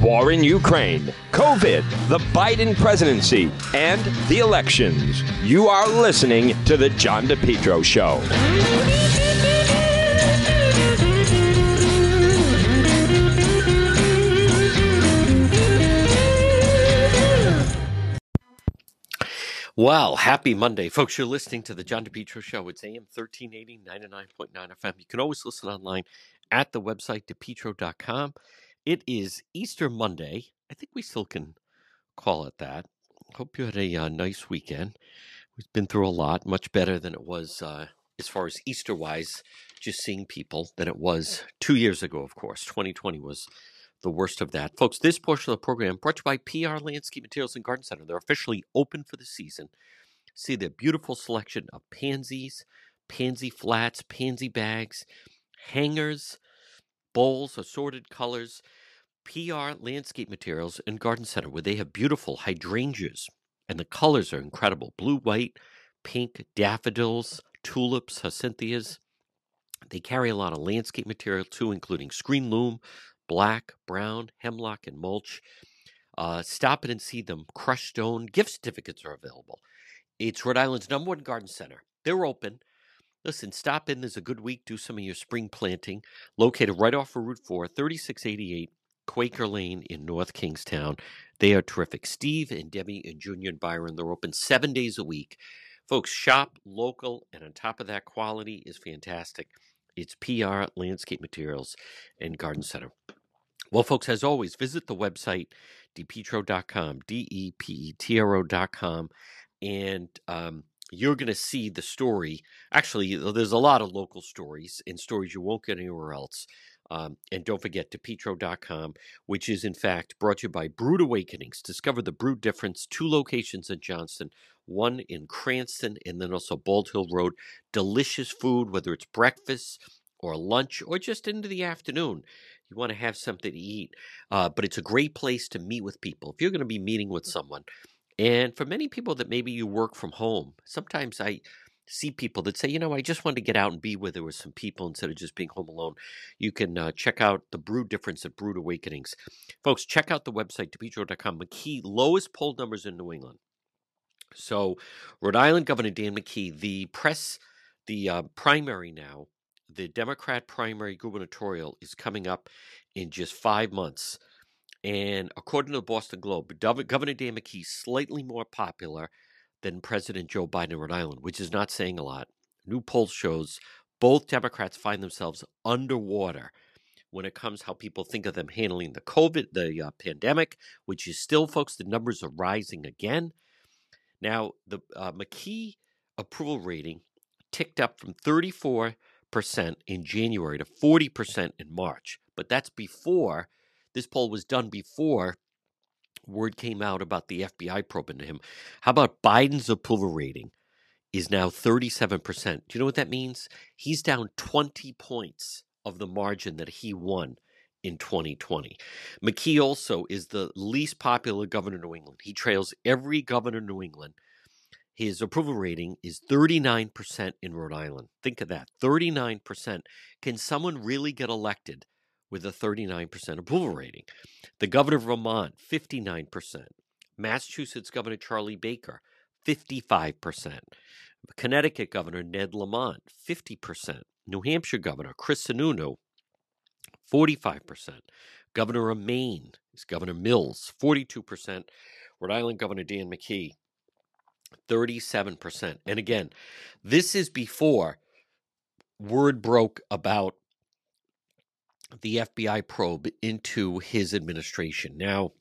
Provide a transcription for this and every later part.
war in Ukraine, COVID, the Biden presidency, and the elections. You are listening to The John DePetro Show. Well, happy Monday, folks. You're listening to the John DePetro Show. It's AM 1380, 99.9 FM. You can always listen online at the website, depetro.com. It is Easter Monday. I think we still can call it that. Hope you had a uh, nice weekend. We've been through a lot, much better than it was uh, as far as Easter wise, just seeing people than it was two years ago, of course. 2020 was the worst of that. Folks, this portion of the program brought to you by PR Landscape Materials and Garden Center. They're officially open for the season. See their beautiful selection of pansies, pansy flats, pansy bags, hangers, bowls, assorted colors. PR Landscape Materials and Garden Center, where they have beautiful hydrangeas, and the colors are incredible blue, white, pink, daffodils, tulips, hyacinthus. They carry a lot of landscape material too, including screen loam, black, brown, hemlock, and mulch. Uh, stop it and see them. Crushed stone gift certificates are available. It's Rhode Island's number one garden center. They're open. Listen, stop in. There's a good week. Do some of your spring planting. Located right off of Route 4, 3688 Quaker Lane in North Kingstown. They are terrific. Steve and Debbie and Junior and Byron, they're open seven days a week. Folks, shop local, and on top of that, quality is fantastic. It's PR Landscape Materials and Garden Center. Well, folks, as always, visit the website, depetro.com, D E P E T R O.com, and um, you're going to see the story. Actually, there's a lot of local stories and stories you won't get anywhere else. Um, and don't forget depetro.com, which is in fact brought to you by Brewed Awakenings. Discover the brewed difference. Two locations in Johnston, one in Cranston, and then also Bald Hill Road. Delicious food, whether it's breakfast or lunch or just into the afternoon. You want to have something to eat, uh, but it's a great place to meet with people. If you're going to be meeting with someone, and for many people that maybe you work from home, sometimes I see people that say, you know, I just wanted to get out and be where there was some people instead of just being home alone. You can uh, check out the Brew Difference at Brewed Awakenings. Folks, check out the website, depetro.com. McKee, lowest poll numbers in New England. So, Rhode Island Governor Dan McKee, the press, the uh, primary now, the Democrat primary gubernatorial is coming up in just five months. And according to the Boston Globe, Governor Dan McKee slightly more popular than President Joe Biden in Rhode Island, which is not saying a lot. New poll shows both Democrats find themselves underwater when it comes how people think of them handling the COVID, the uh, pandemic, which is still, folks, the numbers are rising again. Now, the uh, McKee approval rating ticked up from 34% in January to 40% in March, but that's before this poll was done before word came out about the FBI probe into him. How about Biden's approval rating is now 37%? Do you know what that means? He's down 20 points of the margin that he won in 2020. McKee also is the least popular governor in New England. He trails every governor in New England. His approval rating is 39% in Rhode Island. Think of that 39%. Can someone really get elected with a 39% approval rating. The governor of Vermont, 59%. Massachusetts Governor Charlie Baker, 55%. Connecticut Governor Ned Lamont, 50%. New Hampshire Governor Chris Sununu, 45%. Governor of Maine is Governor Mills, 42%. Rhode Island Governor Dan McKee, 37%. And again, this is before word broke about the FBI probe into his administration. Now,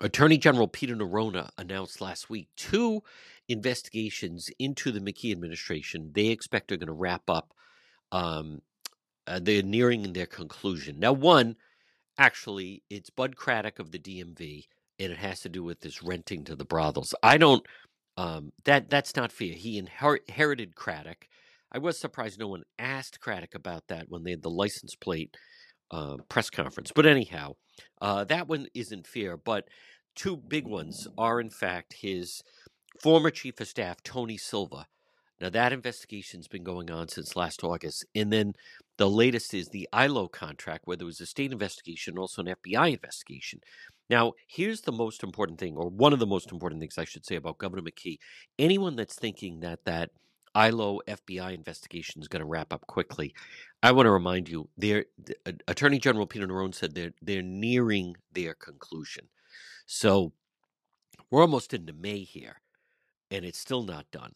Attorney General Peter Neronha announced last week two investigations into the McKee administration. They expect are going to wrap up. Um, uh, they're nearing their conclusion. Now, one, actually, it's Bud Craddock of the DMV, and it has to do with this renting to the brothels. I don't. Um, that that's not fair. He inherited Craddock I was surprised no one asked Craddock about that when they had the license plate uh, press conference. But anyhow, uh, that one isn't fair. But two big ones are, in fact, his former chief of staff, Tony Silva. Now, that investigation's been going on since last August. And then The latest is the ILO contract, where there was a state investigation, also an FBI investigation. Now, here's the most important thing, or one of the most important things I should say about Governor McKee. Anyone that's thinking that that ILO FBI investigation is going to wrap up quickly, I want to remind you, the, Attorney General Peter Neronha said they're they're nearing their conclusion. So we're almost into May here, and it's still not done.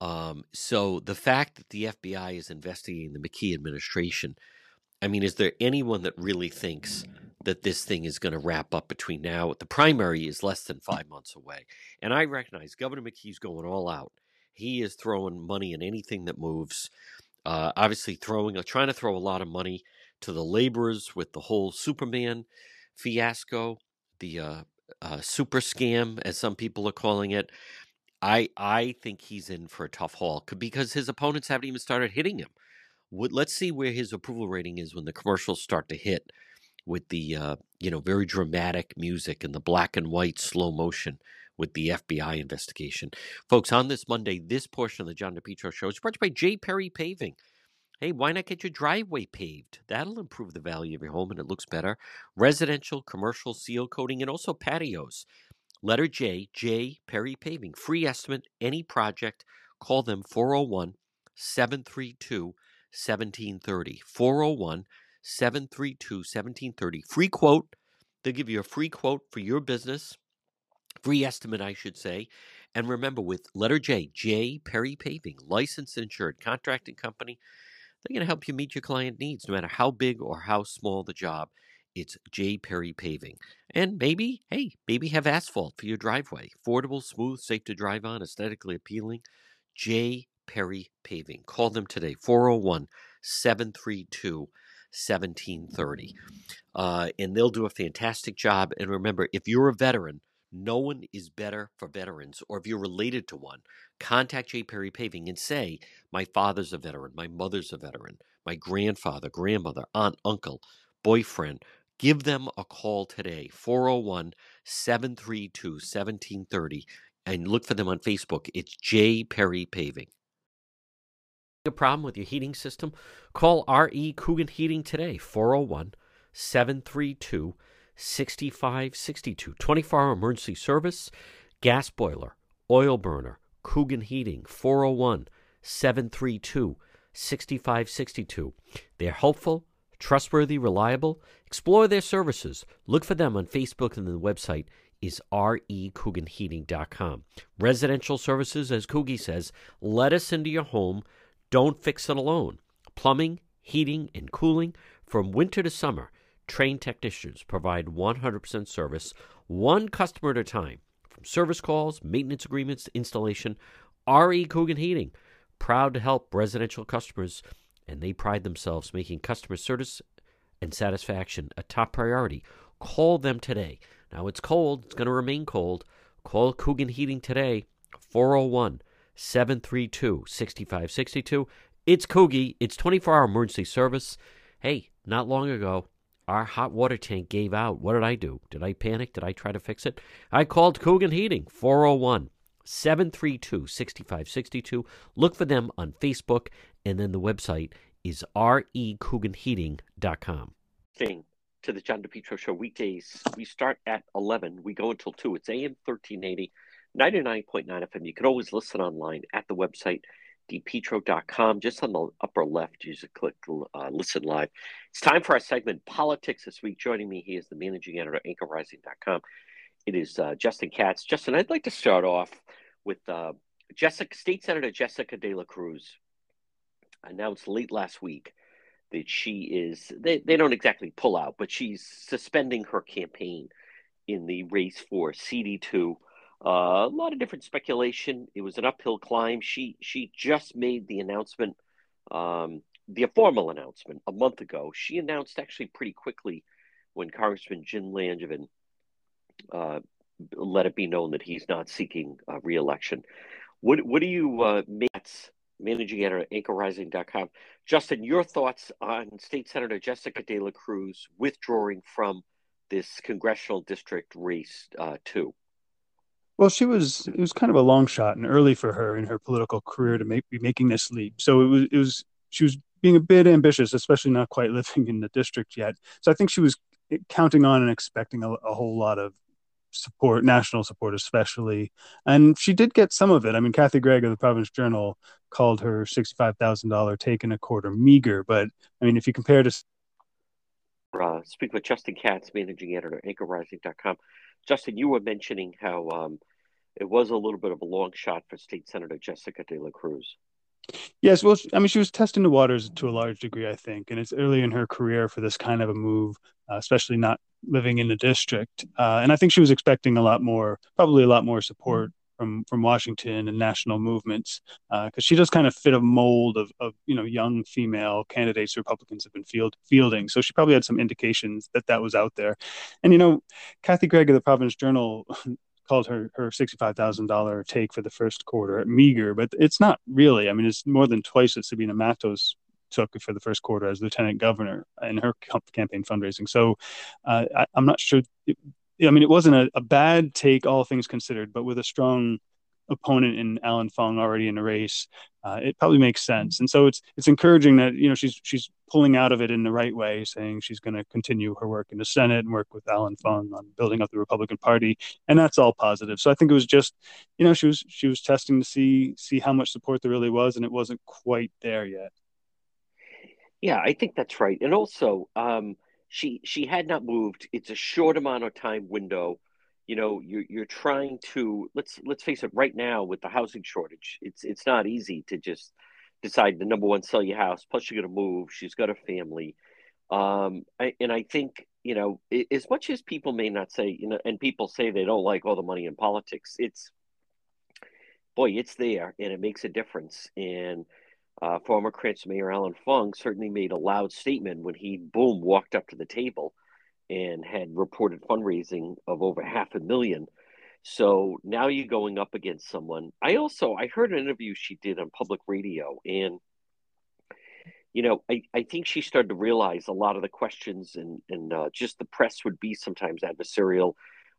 Um, so the fact that the FBI is investigating the McKee administration, I mean, is there anyone that really thinks that this thing is going to wrap up between now? The primary is less than five months away, and I recognize Governor McKee's going all out. He is throwing money in anything that moves. Uh, obviously, throwing, uh, trying to throw a lot of money to the laborers with the whole Superman fiasco, the uh, uh, super scam, as some people are calling it. I I think he's in for a tough haul because his opponents haven't even started hitting him. Let's see where his approval rating is when the commercials start to hit with the uh, you know very dramatic music and the black and white slow motion with the FBI investigation. Folks, on this Monday, this portion of the John DePetro show is brought to you by J. Perry Paving. Hey, why not get your driveway paved? That'll improve the value of your home and it looks better. Residential, commercial, seal coating, and also patios. Letter J, J Perry Paving. Free estimate, any project. Call them 401 732 1730. 401 732 1730. Free quote. They'll give you a free quote for your business, free estimate, I should say. And remember, with letter J, J Perry Paving, licensed insured contracting company, they're going to help you meet your client needs, no matter how big or how small the job. It's J. Perry Paving. And maybe, hey, maybe have asphalt for your driveway. Affordable, smooth, safe to drive on, aesthetically appealing. J. Perry Paving. Call them today, 401 732 1730. Uh, and they'll do a fantastic job. And remember, if you're a veteran, no one is better for veterans, or if you're related to one, contact J. Perry Paving and say, My father's a veteran, my mother's a veteran, my grandfather, grandmother, aunt, uncle, boyfriend, Give them a call today, 401 732 1730, and look for them on Facebook. It's J. Perry Paving. A problem with your heating system? Call R.E. Coogan Heating today, 401 732 6562. 24 hour emergency service, gas boiler, oil burner, Coogan Heating, 401 732 6562. They're helpful Trustworthy, reliable? Explore their services. Look for them on Facebook and the website is recooganheating.com. Residential services, as Coogie says, let us into your home. Don't fix it alone. Plumbing, heating, and cooling from winter to summer. Trained technicians provide 100% service, one customer at a time. From service calls, maintenance agreements installation, RE Coogan Heating, proud to help residential customers and they pride themselves making customer service and satisfaction a top priority. Call them today. Now it's cold, it's going to remain cold. Call Coogan Heating today, 401 732 6562. It's Coogie, it's 24 hour emergency service. Hey, not long ago, our hot water tank gave out. What did I do? Did I panic? Did I try to fix it? I called Coogan Heating, 401 732 6562. Look for them on Facebook and then the website is recooganheating.com. Thing to the John DePetro Show weekdays. We start at 11. We go until 2. It's AM 1380, 99.9 FM. You can always listen online at the website, depetro.com. Just on the upper left, you just click uh, listen live. It's time for our segment, Politics This Week. Joining me, he is the managing editor, anchorrising.com. It is uh, Justin Katz. Justin, I'd like to start off with uh, Jessica, State Senator Jessica De La Cruz announced late last week that she is they, they don't exactly pull out, but she's suspending her campaign in the race for CD2. Uh, a lot of different speculation. It was an uphill climb. She she just made the announcement, um, the formal announcement a month ago. She announced actually pretty quickly when Congressman Jim Langevin uh, let it be known that he's not seeking uh, reelection. What what do you uh, make? managing editor at anchorrising.com. Justin, your thoughts on State Senator Jessica De La Cruz withdrawing from this congressional district race uh, too? Well, she was it was kind of a long shot and early for her in her political career to make, be making this leap. So it was it was she was being a bit ambitious, especially not quite living in the district yet. So I think she was counting on and expecting a, a whole lot of support, national support especially. And she did get some of it. I mean, Kathy Gregg of the Providence Journal called her $65,000 take in a quarter meager. But I mean, if you compare to. Uh, speak with Justin Katz, managing editor, anchorrising.com. Justin, you were mentioning how um, it was a little bit of a long shot for State Senator Jessica De La Cruz. Yes, well, I mean, she was testing the waters to a large degree, I think, and it's early in her career for this kind of a move, uh, especially not living in the district. Uh, and I think she was expecting a lot more, probably a lot more support from from Washington and national movements, because uh, she does kind of fit a mold of, of you know young female candidates Republicans have been field, fielding. So she probably had some indications that that was out there. And you know, Kathy Gregg of the Providence Journal called her her sixty five thousand dollar take for the first quarter meager, but it's not really. I mean, it's more than twice what Sabina Matos took for the first quarter as lieutenant governor in her campaign fundraising. So uh, I, am not sure. It, I mean, it wasn't a, a, bad take, all things considered, but with a strong opponent in Allan Fung already in a race, uh, it probably makes sense. And so it's it's encouraging that you know she's she's pulling out of it in the right way, saying she's going to continue her work in the Senate and work with Allan Fung on building up the Republican Party, and that's all positive. So I think it was just, you know, she was she was testing to see see how much support there really was, and it wasn't quite there yet. Yeah, I think that's right, and also um, she she had not moved. It's a short amount of time window you know you're, you're trying to let's let's face it right now with the housing shortage it's it's not easy to just decide the number one sell your house plus you're going to move she's got a family. Um I, and i think you know as much as people may not say you know and people say they don't like all the money in politics it's boy it's there and it makes a difference. And uh, former Cranston Mayor Allan Fung certainly made a loud statement when he boom walked up to the table and had reported fundraising of over half a million. So now you're going up against someone. I also I heard an interview she did on public radio, and you know I, I think she started to realize a lot of the questions and and uh, just the press would be sometimes adversarial.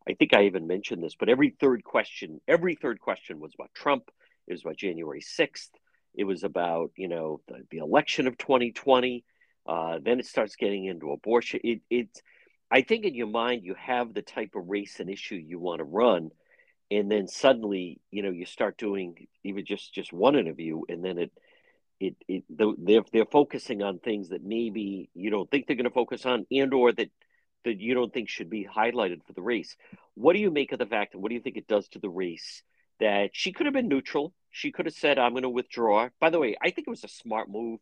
I think I even mentioned this, but every third question, every third question was about Trump. It was about January sixth. It was about you know the, the election of 2020. Uh, then it starts getting into abortion. It, it's I think in your mind you have the type of race and issue you want to run, and then suddenly you know you start doing even just just one interview, and then it it it they're they're focusing on things that maybe you don't think they're going to focus on, and or that that you don't think should be highlighted for the race. What do you make of the fact, what do you think it does to the race? That she could have been neutral. She could have said, "I'm going to withdraw." By the way, I think it was a smart move.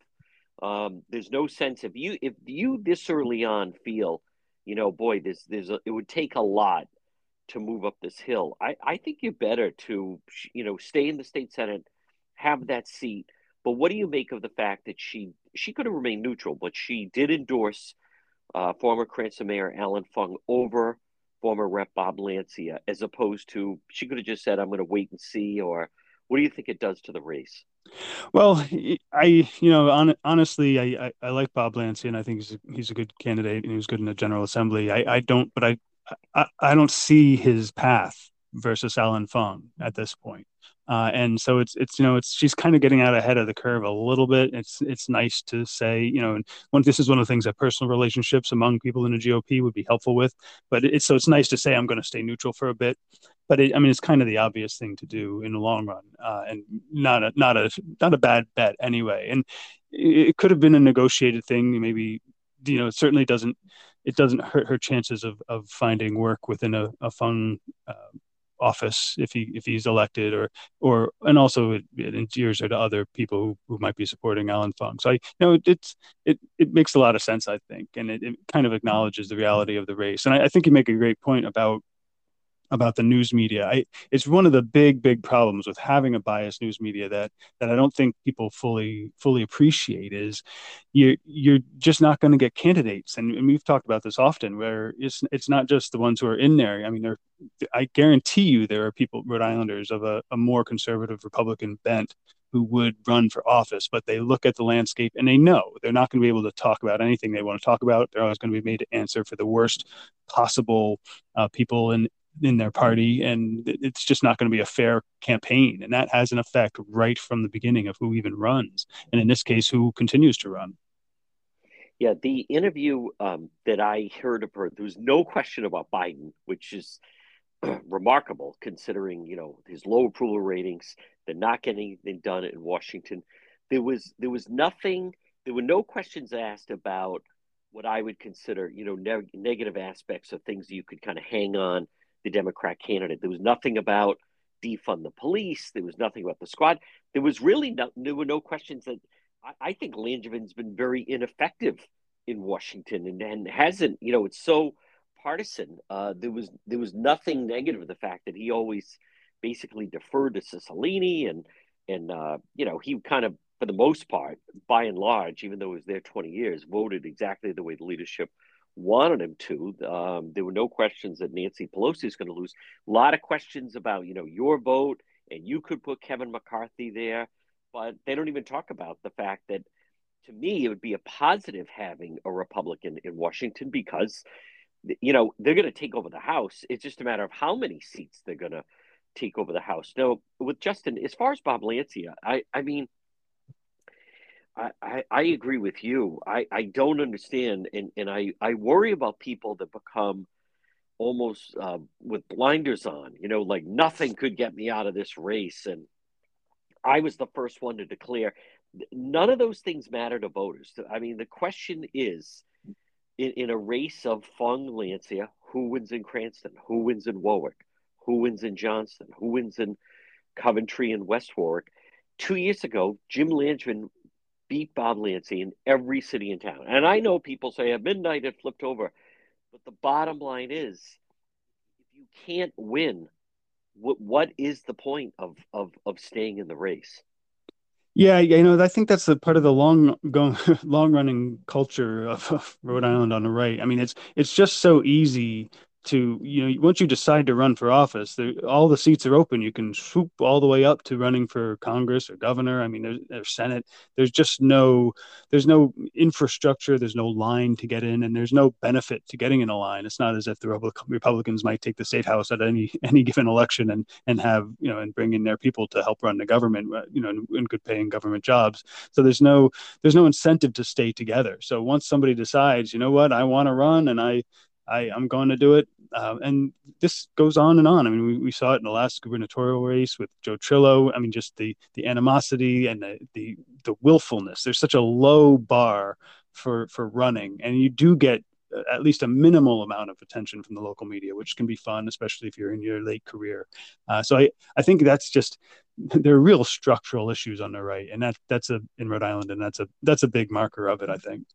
Um, there's no sense if you if you this early on feel you know, boy, this there's a, it would take a lot to move up this hill. I I think you're better to you know stay in the state senate, have that seat. But what do you make of the fact that she she could have remained neutral, but she did endorse uh, former Cranston Mayor Allan Fung over former Rep Bob Lancia, as opposed to she could have just said, "I'm going to wait and see," or what do you think it does to the race? Well, I you know on, honestly, I, I, I like Bob Lancia, and I think he's a, he's a good candidate, and he was good in the General Assembly. I, I don't, but I, I I don't see his path versus Allan Fung at this point. Uh, and so it's it's you know it's she's kind of getting out ahead of the curve a little bit. It's it's nice to say you know, and one this is one of the things that personal relationships among people in the GOP would be helpful with. But it's so it's nice to say I'm going to stay neutral for a bit. But it, I mean, it's kind of the obvious thing to do in the long run, uh, and not a not a not a bad bet anyway. And it, could have been a negotiated thing. Maybe you know, it certainly doesn't it doesn't hurt her chances of of finding work within a, a Fung uh, office if he if he's elected or or and also it, it endears her to other people who, who might be supporting Allan Fung. So I you know it, it's it it makes a lot of sense I think and it, it kind of acknowledges the reality of the race. And I, I think you make a great point about about the news media. I, it's one of the big, big problems with having a biased news media that that I don't think people fully fully appreciate is you you're just not going to get candidates. And, and, we've talked about this often, where it's it's not just the ones who are in there. I mean, there I guarantee you there are people, Rhode Islanders, of a, a more conservative Republican bent who would run for office, but they look at the landscape and they know they're not going to be able to talk about anything they want to talk about. They're always going to be made to answer for the worst possible uh, people in in their party, and it's just not going to be a fair campaign. And that has an effect right from the beginning of who even runs, and in this case, who continues to run. Yeah, the interview um, that I heard of her, there was no question about Biden, which is remarkable considering you know his low approval ratings, the not getting anything done in Washington. There was there was nothing. There were no questions asked about what I would consider you know ne- negative aspects of things you could kind of hang on the Democrat candidate. There was nothing about defund the police. There was nothing about the squad. There was really no, there were no questions that I, I think Langevin's been very ineffective in Washington and, and hasn't, you know, it's so partisan. Uh, there was there was nothing negative of the fact that he always basically deferred to Cicilline and and uh, you know he kind of for the most part, by and large, even though he was there 20 years, voted exactly the way the leadership wanted him to. Um, there were no questions that Nancy Pelosi is going to lose. A lot of questions about, you know, your vote, and you could put Kevin McCarthy there, but they don't even talk about the fact that, to me, it would be a positive having a Republican in Washington because, you know, they're going to take over the House. It's just a matter of how many seats they're going to take over the House. Now, with Justin, as far as Bob Lancia, I, I mean, I, I, agree with you. I, I don't understand, and, and I, I worry about people that become almost uh, with blinders on. You know, like nothing could get me out of this race, and I was the first one to declare. None of those things matter to voters. I mean, the question is, in, in a race of Fung Lancia, who wins in Cranston? Who wins in Warwick? Who wins in Johnston? Who wins in Coventry and West Warwick? Two years ago, Jim Langevin beat Bob Lancia in every city in town. And I know people say at midnight it flipped over, but the bottom line is if you can't win, what what is the point of of of staying in the race? Yeah, you know, I think that's a part of the long going long running culture of, of Rhode Island on the right. I mean, it's it's just so easy to you know once you decide to run for office all the seats are open. You can swoop all the way up to running for congress or governor. I mean there's, there's senate. There's just no there's no infrastructure. There's no line to get in and there's no benefit to getting in a line. It's not as if the republicans might take the state house at any any given election and and have you know and bring in their people to help run the government uh, you know in, in good paying government jobs. So there's no there's no incentive to stay together. So once somebody decides you know what? I want to run and i I, I'm going to do it. Uh, and this goes on and on. I mean, we, we saw it in the last gubernatorial race with Joe Trillo. I mean, just the the animosity and the the, the willfulness. There's such a low bar for for running, and you do get uh, at least a minimal amount of attention from the local media, which can be fun, especially if you're in your late career. Uh, so I, I think that's just there are real structural issues on the right, and that that's a in Rhode Island, and that's a that's a big marker of it. I think.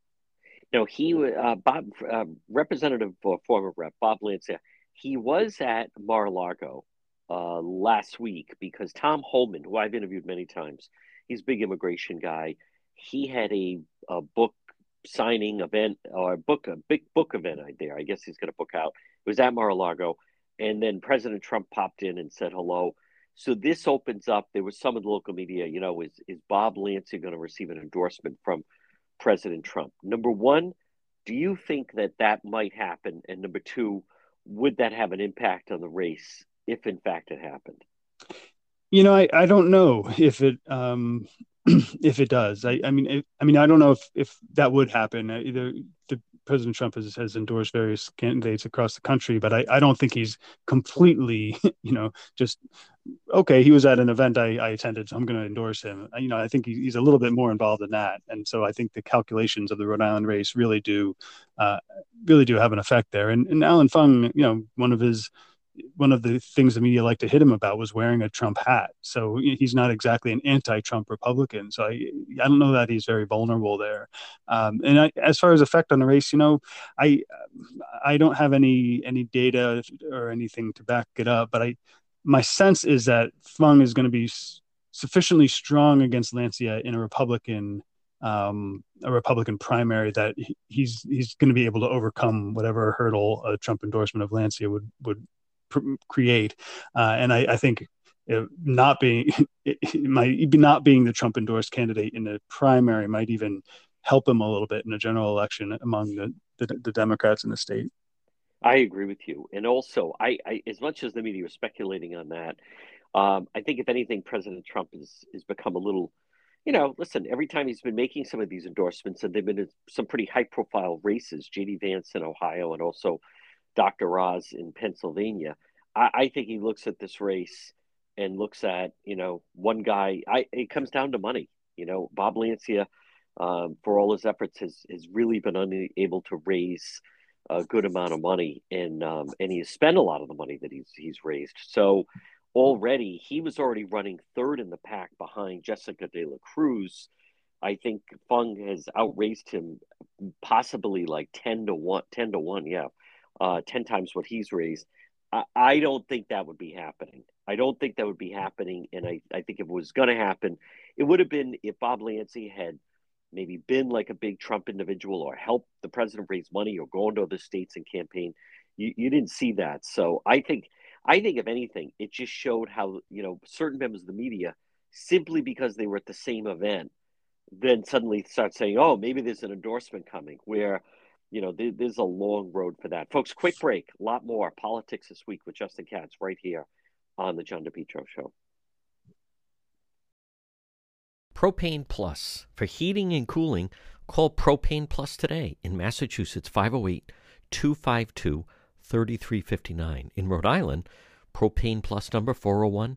No, he uh, Bob uh, Representative uh, former Rep Bob Lancia. He was at Mar-a-Lago uh, last week because Tom Homan, who I've interviewed many times, he's a big immigration guy. He had a, a book signing event or a book a big book event there. I guess he's going to book out. It was at Mar-a-Lago, and then President Trump popped in and said hello. So this opens up. There was some of the local media. You know, is is Bob Lancia going to receive an endorsement from? President Trump. Number one, do you think that that might happen? And number two, would that have an impact on the race if, in fact, it happened? You know, I, I don't know if it um, if it does. I, I mean, it, I mean, I don't know if if that would happen. Either the President Trump has, has endorsed various candidates across the country, but I, I don't think he's completely, you know, just okay. He was at an event I, I attended, so I'm going to endorse him. You know, I think he's a little bit more involved in that, and so I think the calculations of the Rhode Island race really do, uh, really do have an effect there. And, and Allan Fung, you know, one of his one of the things the media liked to hit him about was wearing a Trump hat. So he's not exactly an anti-Trump Republican. So I, I don't know that he's very vulnerable there. Um, and I, as far as effect on the race, you know, I, I don't have any any data or anything to back it up, but I, my sense is that Fung is going to be sufficiently strong against Lancia in a Republican um, a Republican primary that he's he's going to be able to overcome whatever hurdle a Trump endorsement of Lancia would would pr- create. Uh, and I, I think not being it, not being the Trump endorsed candidate in the primary might even help him a little bit in a general election among the, the, the Democrats in the state. I agree with you, and also, I, I as much as the media is speculating on that, um, I think if anything, President Trump has has become a little, you know, listen. Every time he's been making some of these endorsements, and they've been in some pretty high profile races, J.D. Vance in Ohio, and also Dr. Oz in Pennsylvania. I, I think he looks at this race and looks at you know one guy. I it comes down to money. You know, Bob Lancia, um, for all his efforts, has has really been unable to raise a good amount of money, and um, and he's spent a lot of the money that he's he's raised. So already he was already running third in the pack behind Jessica De La Cruz. I think Fung has outraised him possibly like 10 to 1 10 to 1 yeah uh, 10 times what he's raised I, I don't think that would be happening I don't think that would be happening and I, I think if it was going to happen it would have been if Bob Lancia had maybe been like a big Trump individual or helped the president raise money or go into other states and campaign you, you didn't see that so I think I think if anything, it just showed how you know certain members of the media, simply because they were at the same event, then suddenly start saying, "Oh, maybe there's an endorsement coming." Where you know there, there's a long road for that, folks. Quick break. A lot more politics this week with Justin Katz right here on the John DePetro Show. Propane Plus for heating and cooling. Call Propane Plus today in Massachusetts 508 252 3359. In Rhode Island, Propane Plus number 401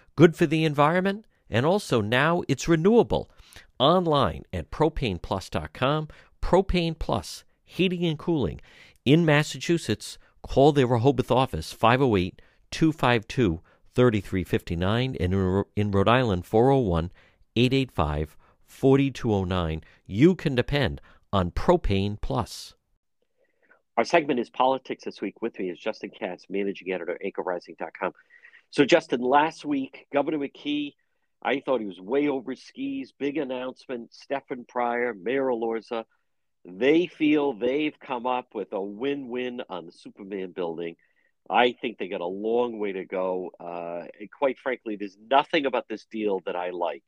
good for the environment, and also now it's renewable. Online at propaneplus.com. Propane Plus, heating and cooling. In Massachusetts, call their Rehoboth office 508 252 3359 and in Rhode Island 401 885 4209. You can depend on Propane Plus. Our segment is Politics This Week. With me is Justin Katz, managing editor, anchorrising.com. So, Justin, last week, Governor McKee, I thought he was way over skis. Big announcement. Stefan Pryor, Mayor Elorza, they feel they've come up with a win win on the Superman building. I think they got a long way to go. Uh, quite frankly, there's nothing about this deal that I like.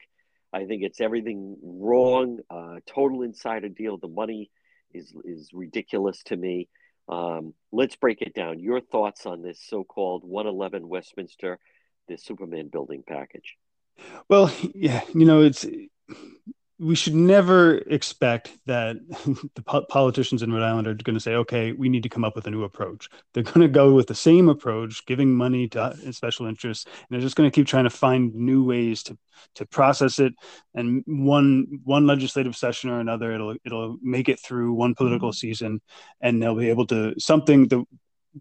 I think it's everything wrong, uh, total insider deal. The money is is ridiculous to me. Um, let's break it down. Your thoughts on this so-called 111 Westminster, the Superman building package? Well, yeah, you know, it's we should never expect that the po- politicians in Rhode Island are going to say, okay, we need to come up with a new approach. They're going to go with the same approach, giving money to uh, special interests, and they're just going to keep trying to find new ways to to process it. And one one legislative session or another, it'll it'll make it through one political mm-hmm. season, and they'll be able to something the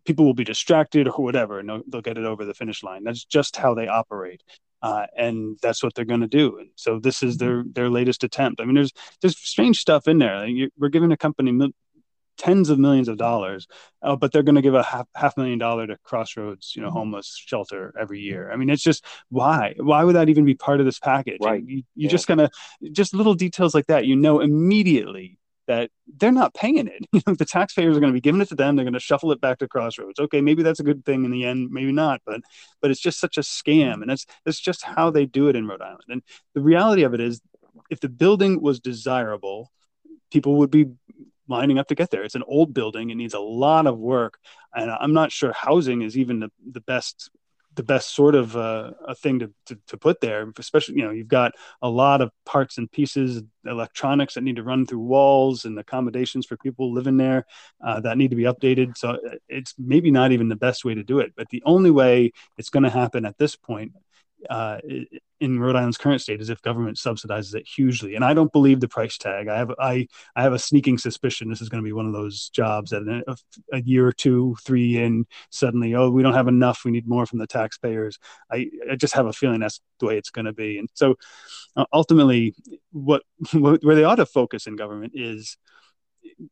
people will be distracted or whatever, and they'll, they'll get it over the finish line. That's just how they operate uh, and that's what they're going to do. And so this is their their latest attempt. I mean, there's there's strange stuff in there. You, we're giving a company mil- tens of millions of dollars, uh, but they're going to give a half half million dollar to Crossroads, you know, mm-hmm. homeless shelter every year. I mean, it's just why why would that even be part of this package? Right. You, you yeah. just kind of just little details like that. You know immediately that they're not paying it. You know, the taxpayers are going to be giving it to them. They're going to shuffle it back to Crossroads. Okay, maybe that's a good thing in the end, maybe not, but but it's just such a scam, and it's it's just how they do it in Rhode Island. And the reality of it is, if the building was desirable, people would be lining up to get there. It's an old building; it needs a lot of work, and I'm not sure housing is even the the best the best sort of uh, a thing to, to, to, put there especially you know you've got a lot of parts and pieces electronics that need to run through walls and accommodations for people living there uh, that need to be updated. So uh, it's maybe not even the best way to do it but the only way it's going to happen at this point uh, in Rhode Island's current state is if government subsidizes it hugely. And I don't believe the price tag. I have I I have a sneaking suspicion this is going to be one of those jobs that a, a, year or two, three in, suddenly, oh, we don't have enough. We need more from the taxpayers. I, I just have a feeling that's the way it's going to be. And so, uh, ultimately, what, what where they ought to focus in government is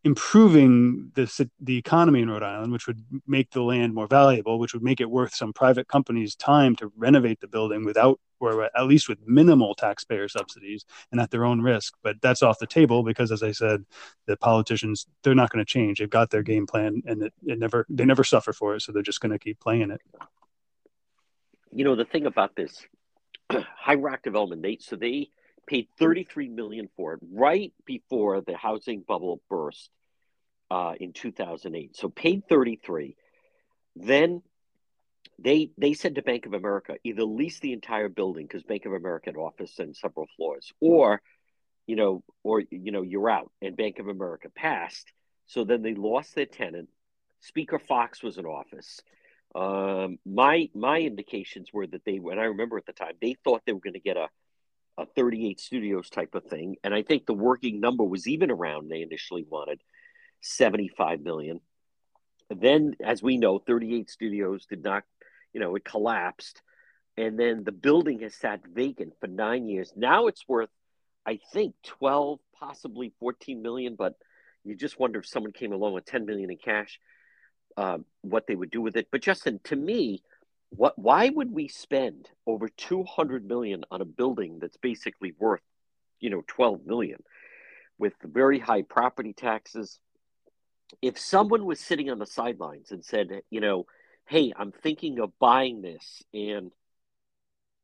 improving the the economy in Rhode Island, which would make the land more valuable, which would make it worth some private companies' time to renovate the building without, or at least with minimal taxpayer subsidies and at their own risk. But that's off the table because, as I said, the politicians they're not going to change. They've got their game plan, and it, it never they never suffer for it, so they're just going to keep playing it. You know the thing about this High Rock development, they so they paid 33 million for it right before the housing bubble burst uh, in 2008. So paid 33. Then they they said to Bank of America either lease the entire building because Bank of America had office and several floors, or you know, or you know, you're out. And Bank of America passed. So then they lost their tenant. Speaker Fox was in office. Um, my my indications were that they, and I remember at the time, they thought they were going to get a a 38 studios type of thing. And I think the working number was even around they initially wanted 75 million. Then, as we know, 38 studios did not, you know, it collapsed. And then the building has sat vacant for nine years. Now it's worth, I think, 12, possibly 14 million. But you just wonder if someone came along with 10 million in cash, uh, what they would do with it. But Justin, to me, what why would we spend over 200 million on a building that's basically worth you know 12 million with very high property taxes? If someone was sitting on the sidelines and said you know hey i'm thinking of buying this and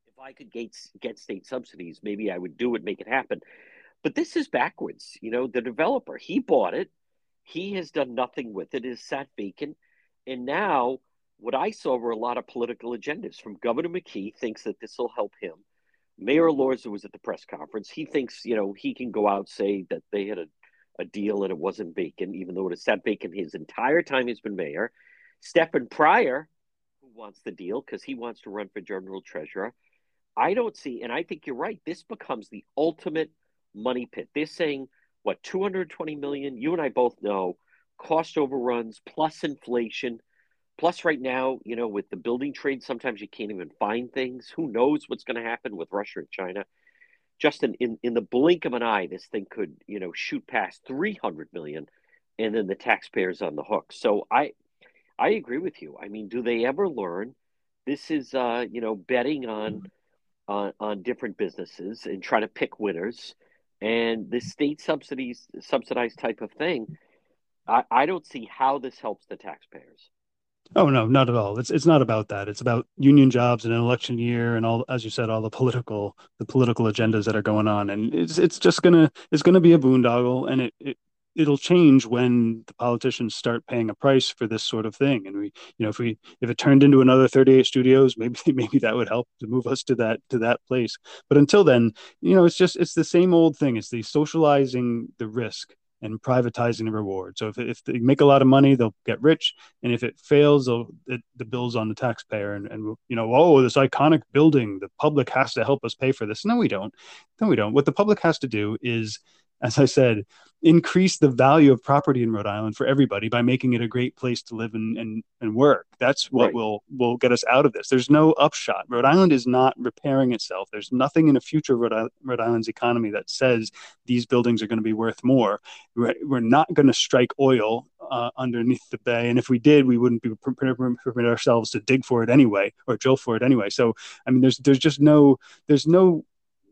if i could get get state subsidies maybe i would do it make it happen. But this is backwards you know the developer he bought it. He has done nothing with it. It is sat vacant. And now what I saw were a lot of political agendas from Governor McKee thinks that this will help him. Mayor mm-hmm. Elorza was at the press conference. He thinks, you know, he can go out say that they had a, a deal and it wasn't vacant, even though it has sat vacant his entire time he's been mayor. Stefan Pryor, who wants the deal because he wants to run for general treasurer. I don't see, and I think you're right. This becomes the ultimate money pit. They're saying what 220 million. You and I both know cost overruns plus inflation Plus, right now, you know, with the building trade, sometimes you can't even find things. Who knows what's going to happen with Russia and China? Justin, in, in, the blink of an eye, this thing could, you know, shoot past 300 million and then the taxpayers on the hook. So I, I agree with you. I mean, do they ever learn? This is, uh, you know, betting on, on, on different businesses and try to pick winners. And this state subsidies, subsidized type of thing, I, I don't see how this helps the taxpayers. Oh no, not at all. It's it's not about that. It's about union jobs and an election year and all, as you said, all the political the political agendas that are going on. And it's it's just gonna it's gonna be a boondoggle, and it, it it'll change when the politicians start paying a price for this sort of thing. And we, you know, if we if it turned into another 38 studios, maybe maybe that would help to move us to that to that place. But until then, you know, it's just it's the same old thing. It's the socializing the risk and privatizing the reward. So if, if they make a lot of money, they'll get rich, and if it fails, it, the bill's on the taxpayer. And, and you know, oh, this iconic building, the public has to help us pay for this. No, we don't. No, we don't. What the public has to do is as I said, increase the value of property in Rhode Island for everybody by making it a great place to live and, and, and work. That's what right. will will get us out of this. There's no upshot. Rhode Island is not repairing itself. There's nothing in the future of Rhode, Rhode Island's economy that says these buildings are going to be worth more. We're, we're not going to strike oil uh, underneath the bay, and if we did, we wouldn't be permit ourselves to dig for it anyway or drill for it anyway. So, I mean, there's there's just no there's no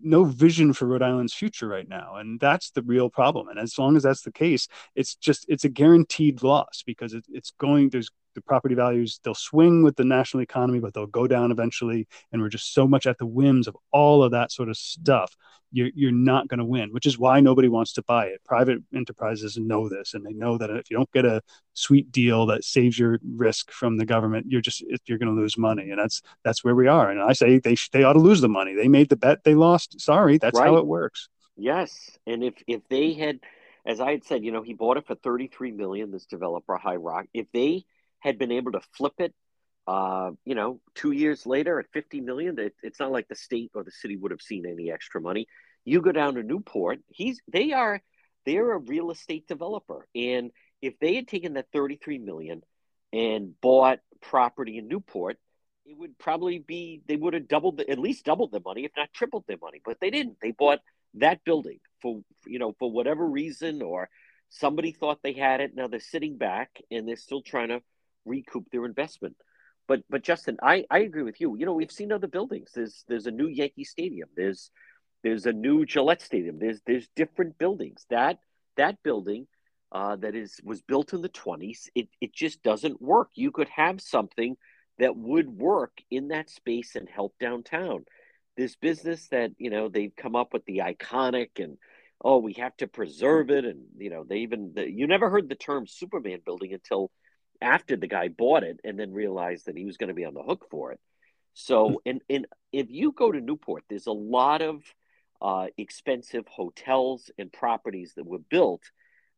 no vision for Rhode Island's future right now, and that's the real problem. And as long as that's the case, it's just it's a guaranteed loss because it, it's going. There's the property values they'll swing with the national economy, but they'll go down eventually. And we're just so much at the whims of all of that sort of stuff. You're, you're not going to win, which is why nobody wants to buy it. Private enterprises know this, and they know that if you don't get a sweet deal that saves your risk from the government, you're just you're going to lose money, and that's that's where we are. And I say they they ought to lose the money. They made the bet, they lost. Sorry, that's right. how it works. Yes, and if if they had, as I had said, you know, he bought it for thirty three million. This developer, High Rock, if they had been able to flip it, uh, you know, two years later at 50 million, it, it's not like the state or the city would have seen any extra money. You go down to Newport, he's they are they're a real estate developer, and if they had taken that 33 million and bought property in Newport, it would probably be they would have doubled the, at least doubled their money, if not tripled their money. But they didn't. They bought that building for you know for whatever reason or Somebody thought they had it. Now they're sitting back and they're still trying to recoup their investment. But but Justin, I, I agree with you. You know, we've seen other buildings. There's there's a new Yankee Stadium. There's there's a new Gillette Stadium. There's there's different buildings. That that building uh, that is was built in the 20s. It it just doesn't work. You could have something that would work in that space and help downtown. This business that you know they've come up with the iconic and oh we have to preserve it and you know they even the, you never heard the term Superman building until after the guy bought it and then realized that he was going to be on the hook for it. So, hmm. and, and if you go to Newport, there's a lot of uh, expensive hotels and properties that were built,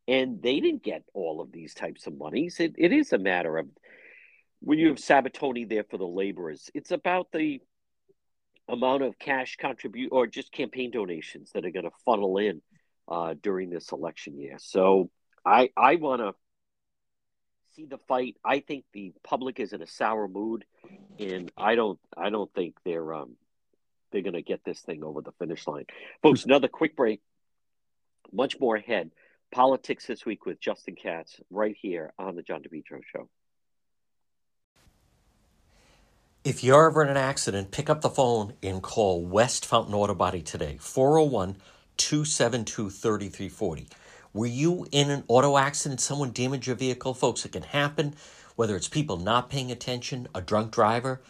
and they didn't get all of these types of monies. It, it is a matter of when you have Sabitoni there for the laborers, it's about the amount of cash contribute or just campaign donations that are going to funnel in uh, during this election year. So I I want to see the fight. I think the public is in a sour mood, and I don't I don't think they're um they're to get this thing over the finish line, folks. Another quick break. Much more ahead. Politics this week with Justin Katz right here on the John DePetro Show. If you're ever in an accident, pick up the phone and call West Fountain Auto Body today, 401 272 3340. Were you in an auto accident? Someone damaged your vehicle? Folks, it can happen, whether it's people not paying attention, a drunk driver,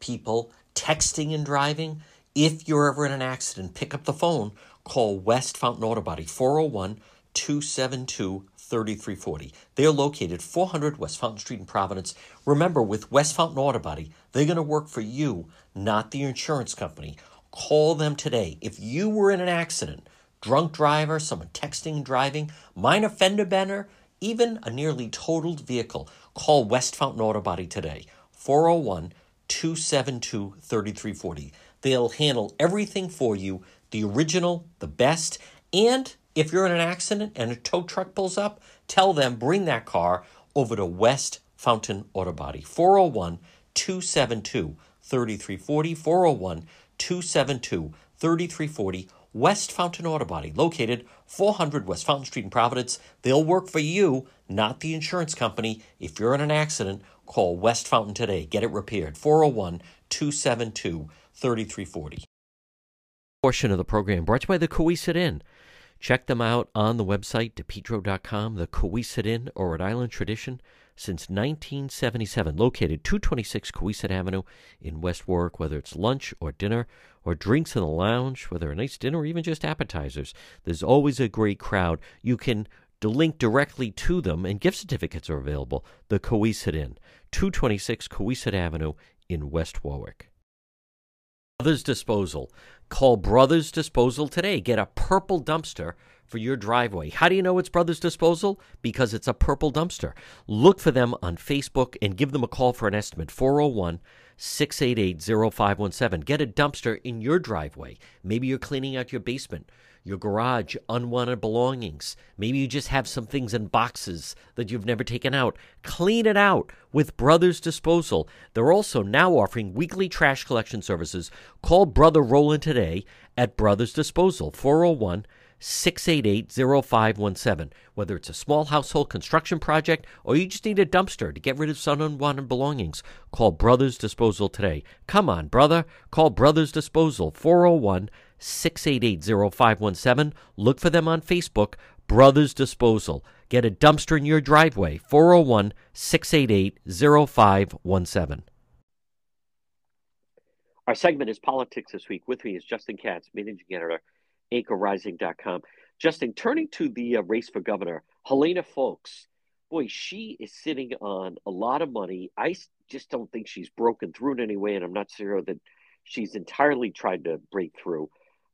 people texting and driving. If you're ever in an accident, pick up the phone, call West Fountain Auto Body, 401 272 3340. They're located 400 West Fountain Street in Providence. Remember, with West Fountain Auto Body, they're going to work for you, not the insurance company. Call them today. If you were in an accident, drunk driver, someone texting and driving, minor fender bender, even a nearly totaled vehicle, call West Fountain Auto Body today, 401 272 3340. They'll handle everything for you the original, the best, and if you're in an accident and a tow truck pulls up, tell them bring that car over to West Fountain Auto Body, 401 272 3340, 401 272 3340 West Fountain Auto Body, located 400 West Fountain Street in Providence. They'll work for you, not the insurance company. If you're in an accident, call West Fountain today. Get it repaired. 401 272 3340. Portion of the program brought to you by the Cowesett Inn. Check them out on the website, depetro.com, the Cowesett Inn or Rhode Island tradition since 1977, located 226 Cowesett Avenue in West Warwick, whether it's lunch or dinner or drinks in the lounge, whether a nice dinner or even just appetizers. There's always a great crowd. You can link directly to them, and gift certificates are available. The Cowesett Inn, 226 Cowesett Avenue in West Warwick. Brothers Disposal. Call Brothers Disposal today. Get a purple dumpster for your driveway. How do you know it's Brothers Disposal? Because it's a purple dumpster. Look for them on Facebook and give them a call for an estimate 401 688 0517. Get a dumpster in your driveway. Maybe you're cleaning out your basement, your garage, unwanted belongings. Maybe you just have some things in boxes that you've never taken out. Clean it out with Brothers Disposal. They're also now offering weekly trash collection services. Call Brother Roland today at Brothers Disposal 401 688 0517. Whether it's a small household construction project or you just need a dumpster to get rid of some unwanted belongings, call Brothers Disposal today. Come on, brother. Call Brothers Disposal 401 688 0517. Look for them on Facebook, Brothers Disposal. Get a dumpster in your driveway 401 688 0517. Our segment is Politics This Week. With me is Justin Katz, Managing Editor anchorrising.com. Justin, turning to the uh, race for governor, Helena Foulkes, boy, she is sitting on a lot of money. I just don't think she's broken through in any way, and I'm not sure that she's entirely tried to break through.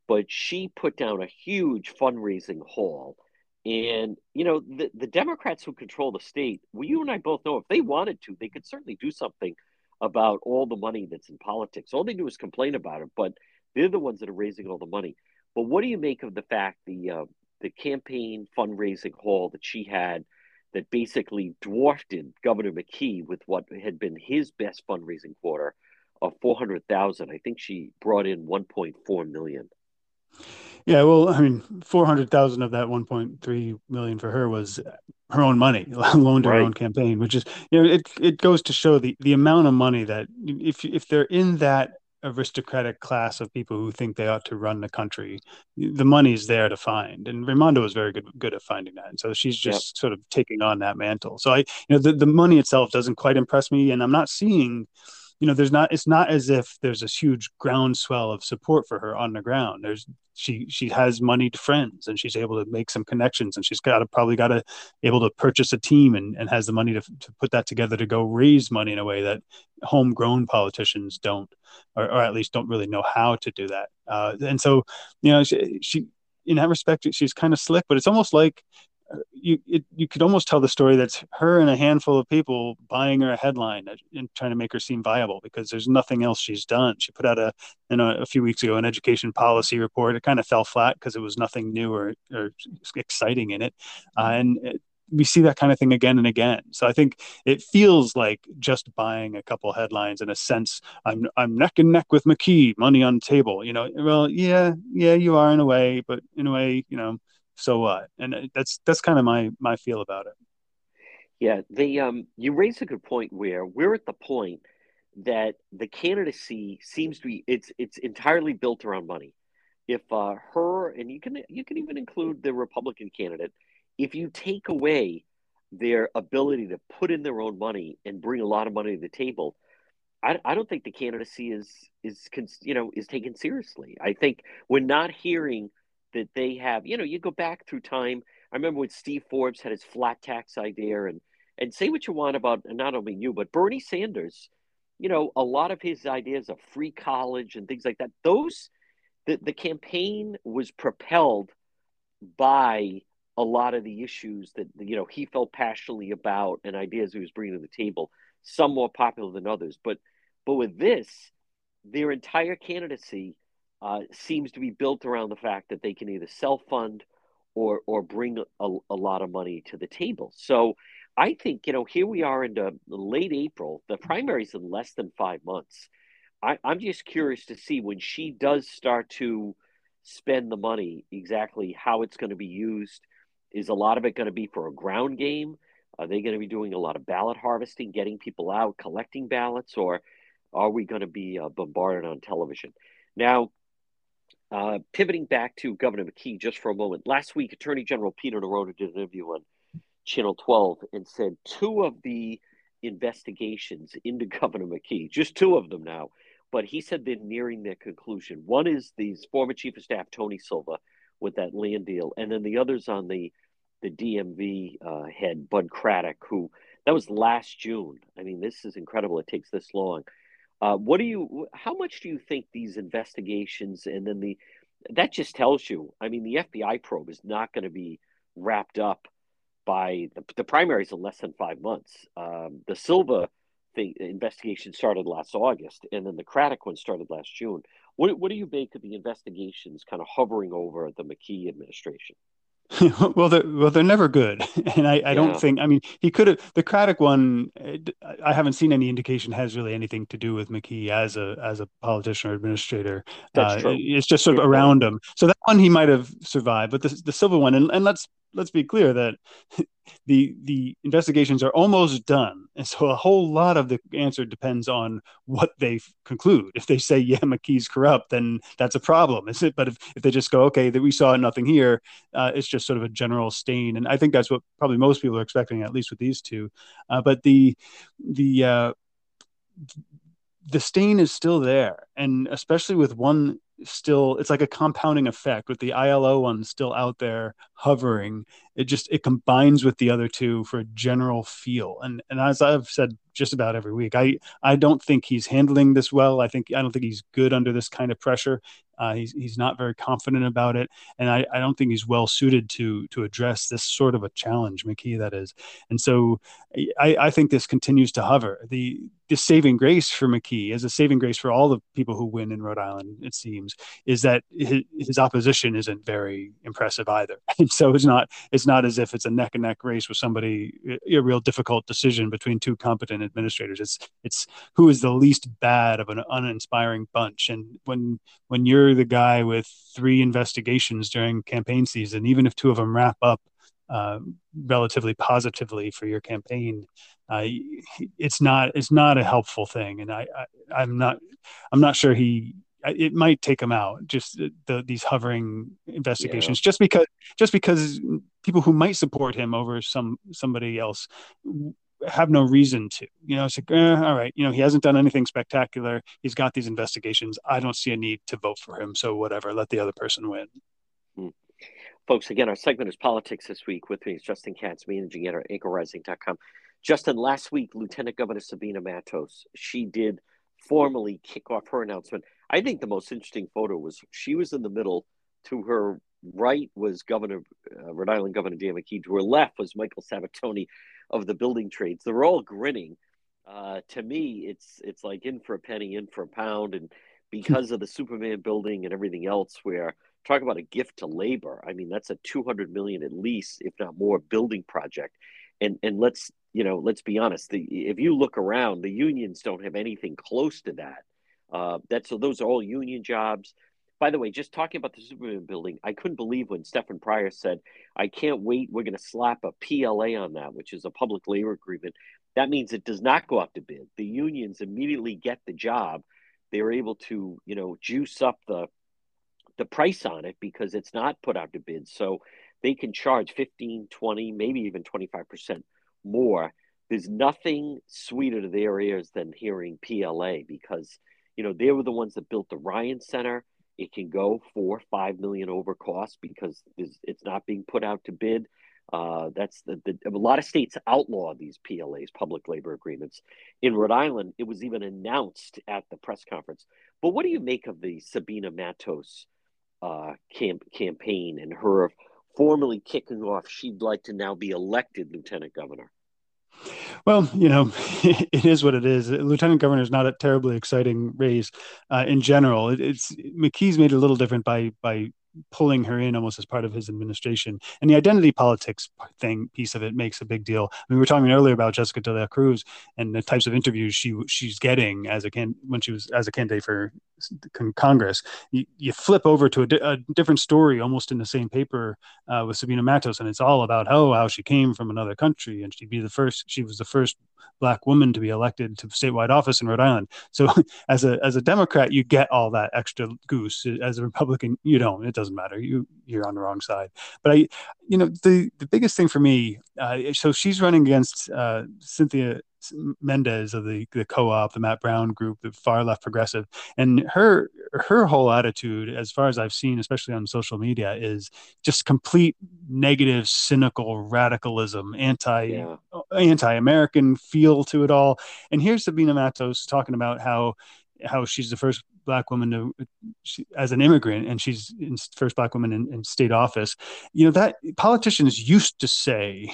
But she put down a huge fundraising haul. And, you know, the, the Democrats who control the state, well, you and I both know if they wanted to, they could certainly do something about all the money that's in politics. All they do is complain about it, but they're the ones that are raising all the money. But what do you make of the fact the uh, the campaign fundraising haul that she had that basically dwarfed Governor McKee with what had been his best fundraising quarter of four hundred thousand? I think she brought in one point four million. Yeah, well, I mean, four hundred thousand of that one point three million for her was her own money, loaned to right. her own campaign, which is you know it it goes to show the the amount of money that if if they're in that aristocratic class of people who think they ought to run the country, the money's there to find. And Raimondo was very good good at finding that. And so she's just yep. sort of taking on that mantle. So I, you know, the, the money itself doesn't quite impress me, and I'm not seeing you know there's not it's not as if there's this huge groundswell of support for her on the ground. There's she she has moneyed friends and she's able to make some connections and she's got to probably got to able to purchase a team and, and has the money to, to put that together to go raise money in a way that homegrown politicians don't or, or at least don't really know how to do that. Uh, and so you know she, she in that respect she's kind of slick but it's almost like you it, you could almost tell the story that's her and a handful of people buying her a headline and trying to make her seem viable because there's nothing else she's done. She put out a you know a few weeks ago an education policy report. It kind of fell flat because it was nothing new or, or exciting in it, uh, and it, we see that kind of thing again and again. So I think it feels like just buying a couple headlines in a sense. I'm I'm neck and neck with McKee, money on table. You know, well, yeah, yeah, you are in a way, but in a way, you know, so what? And that's that's kind of my my feel about it. Yeah, the um, you raise a good point where we're at the point that the candidacy seems to be it's it's entirely built around money. If uh, her and you can you can even include the Republican candidate, if you take away their ability to put in their own money and bring a lot of money to the table, I, I don't think the candidacy is is you know is taken seriously. I think we're not hearing that they have. You know, you go back through time. I remember when Steve Forbes had his flat tax idea, and and say what you want about not only you but Bernie Sanders. You know, a lot of his ideas of free college and things like that. Those the the campaign was propelled by a lot of the issues that you know he felt passionately about and ideas he was bringing to the table. Some more popular than others, but but with this, their entire candidacy uh, seems to be built around the fact that they can either self fund or or bring a, a, lot of money to the table. So I think you know here we are into late April. The primary's in less than five months. I, I'm just curious to see when she does start to spend the money exactly how it's going to be used. Is a lot of it going to be for a ground game? Are they going to be doing a lot of ballot harvesting, getting people out, collecting ballots, or are we going to be uh, bombarded on television? Now, uh, pivoting back to Governor McKee just for a moment. Last week, Attorney General Peter Neronha did an interview on Channel 12 and said two of the investigations into Governor McKee, just two of them now, but he said they're nearing their conclusion. One is the former Chief of Staff Tony Silva with that land deal, and then the other's on the the DMV uh, head Bud Craddock, who that was last June. I mean, this is incredible. It takes this long. Uh, what do you? How much do you think these investigations and then the that just tells you? I mean, the FBI probe is not going to be wrapped up by the, the primaries in less than five months. Um, the Silva thing investigation started last August, and then the Craddock one started last June. What what do you make of the investigations kind of hovering over the McKee administration? well, they're well, they're never good, and I, I yeah. don't think. I mean, he could have the Craddock one. Eh, I haven't seen any indication has really anything to do with McKee as a as a politician or administrator. That's uh, true. It's just sort of around him. So that one he might have survived, but the the Silva one, and, and let's let's be clear that the the investigations are almost done. And so a whole lot of the answer depends on what they conclude. If they say yeah mckee's corrupt then that's a problem is it? But if, if they just go okay that we saw nothing here uh, it's just sort of a general stain. And i think that's what probably most people are expecting at least with these two. Uh, but the the uh, the stain is still there. And especially with one still it's like a compounding effect with the ILO one still out there hovering. It just it combines with the other two for a general feel. And and as I've said just about every week I I don't think he's handling this well I think I don't think he's good under this kind of pressure uh, he's he's not very confident about it, and I, I don't think he's well suited to to address this sort of a challenge, McKee. That is, and so I, I think this continues to hover. The the saving grace for McKee, as a saving grace for all the people who win in Rhode Island, it seems, is that his, his opposition isn't very impressive either. And so it's not it's not as if it's a neck and neck race with somebody a real difficult decision between two competent Republican administrators. It's it's who is the least bad of an uninspiring bunch. And when when you're the guy with three investigations during campaign season, even if two of them wrap up uh, relatively positively for your campaign, uh, it's not it's not a helpful thing. And I, I I'm not I'm not sure he it might take him out just the, these hovering investigations yeah. just because just because people who might support him over some somebody else have no reason to you know it's like eh, all right you know he hasn't done anything spectacular he's got these investigations i don't see a need to vote for him so whatever let the other person win hmm. folks again our segment is politics this week with me is justin katz managing editor anchorrising.com justin last week lieutenant governor sabina matos she did formally kick off her announcement I think the most interesting photo was she was in the middle. To her right was Governor uh, Rhode Island Governor Dan McKee. To her left was Michael Sabitoni of the building trades. They're all grinning. Uh, to me, it's it's like in for a penny, in for a pound, and because of the Superman building and everything else, where talk about a gift to labor. I mean, that's a two hundred million at least, if not more, building project. And and let's you know, let's be honest. The, if you look around, the unions don't have anything close to that. Uh, that's so those are all union jobs. By the way, just talking about the Superman building, I couldn't believe when Stefan Pryor said, "I can't wait. We're going to slap a PLA on that, which is a public labor agreement." That means it does not go out to bid. The unions immediately get the job. They're able to, you know, juice up the the price on it because it's not put out to bid. So they can charge 15, 20, maybe even 25% more. There's nothing sweeter to their ears than hearing PLA because – you know, they were the ones that built the Ryan Center. It can go four, five million over cost because it's not being put out to bid. Uh, that's the, the, a lot of states outlaw these PLAs, public labor agreements. In Rhode Island, it was even announced at the press conference. But what do you make of the Sabina Matos uh, camp, campaign and her formally kicking off? She'd like to now be elected lieutenant governor. Well, you know, it is what it is. Lieutenant governor is not a terribly exciting race uh, in general. It, it's McKee's made it a little different by by pulling her in almost as part of his administration. And the identity politics thing piece of it makes a big deal. I mean, we were talking earlier about Jessica De La Cruz and the types of interviews she she's getting as a can when she was as a candidate for Congress. You, you flip over to a, di- a, different story, almost in the same paper uh, with Sabina Matos, and it's all about oh how she came from another country and she'd be the first. She was the first black woman to be elected to statewide office in Rhode Island. So as a as a Democrat, you get all that extra goose. As a Republican, you don't. It doesn't matter. You you're on the wrong side. But I, you know, the the biggest thing for me. Uh, so she's running against uh, Cynthia Mendes of the, the co-op, the Matt Brown group, the far left progressive, and her her whole attitude, as far as I've seen, especially on social media, is just complete negative, cynical radicalism, anti yeah. anti American feel to it all. And here's Sabina Matos talking about how how she's the first black woman to she, as an immigrant and she's in, first black woman in, in, state office you know that politicians used to say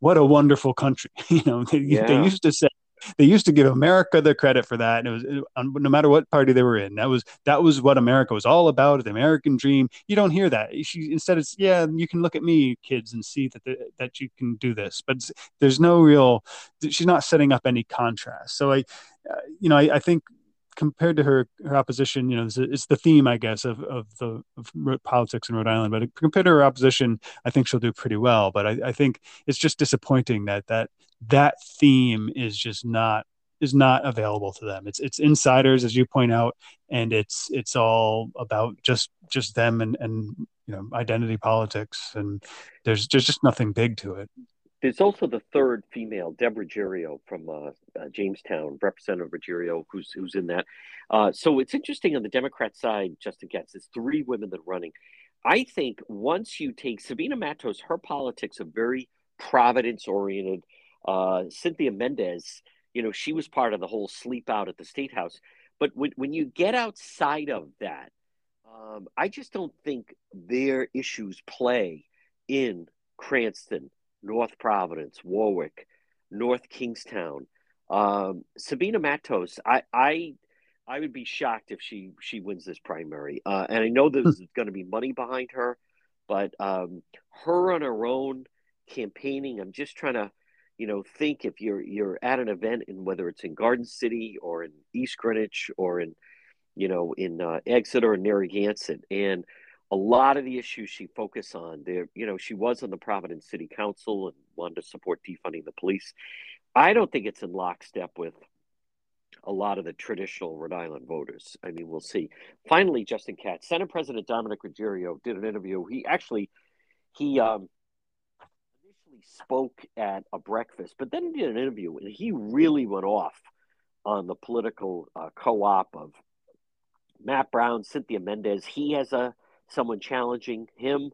what a wonderful country you know they, yeah. they used to say they used to give America the credit for that, and it was it, no matter what party they were in. That was that was what America was all about, the American dream. You don't hear that. She, instead, it's yeah, you can look at me, kids, and see that the, that you can do this. But there's no real. She's not setting up any contrast. So I, uh, you know, I, I think compared to her, her opposition, you know, it's, it's the theme, I guess, of, of the of politics in Rhode Island. But compared to her opposition, I think she'll do pretty well. But I, I think it's just disappointing that that that theme is just not is not available to them. It's it's insiders, as you point out, and it's it's all about just just them and and you know identity politics, and there's there's just nothing big to it. There's also the third female, Deborah Ruggiero from uh, uh, Jamestown, Representative Ruggiero, who's who's in that. Uh, so it's interesting on the Democrat side. Justin Katz, there's three women that are running. I think once you take Sabina Matos, her politics are very Providence oriented. Uh, Cynthia Mendes, you know, she was part of the whole sleep out at the state house. But when, when you get outside of that, um, I just don't think their issues play in Cranston, North Providence, Warwick, North Kingstown. Um, Sabina Matos, I, I, I would be shocked if she she wins this primary. Uh, and I know there's going to be money behind her, but um, her on her own campaigning, I'm just trying to, you know, think if you're you're at an event in whether it's in Garden City or in East Greenwich or in, you know, in uh, Exeter or Narragansett, and a lot of the issues she focused on there, you know, she was on the Providence City Council and wanted to support defunding the police. I don't think it's in lockstep with a lot of the traditional Rhode Island voters. I mean, we'll see. Finally, Justin Katz, Senate President Dominick Ruggerio did an interview. He actually he um, initially spoke at a breakfast, but then did an interview, and he really went off on the political uh, co-op of Matt Brown, Cynthia Mendes. He has a someone challenging him.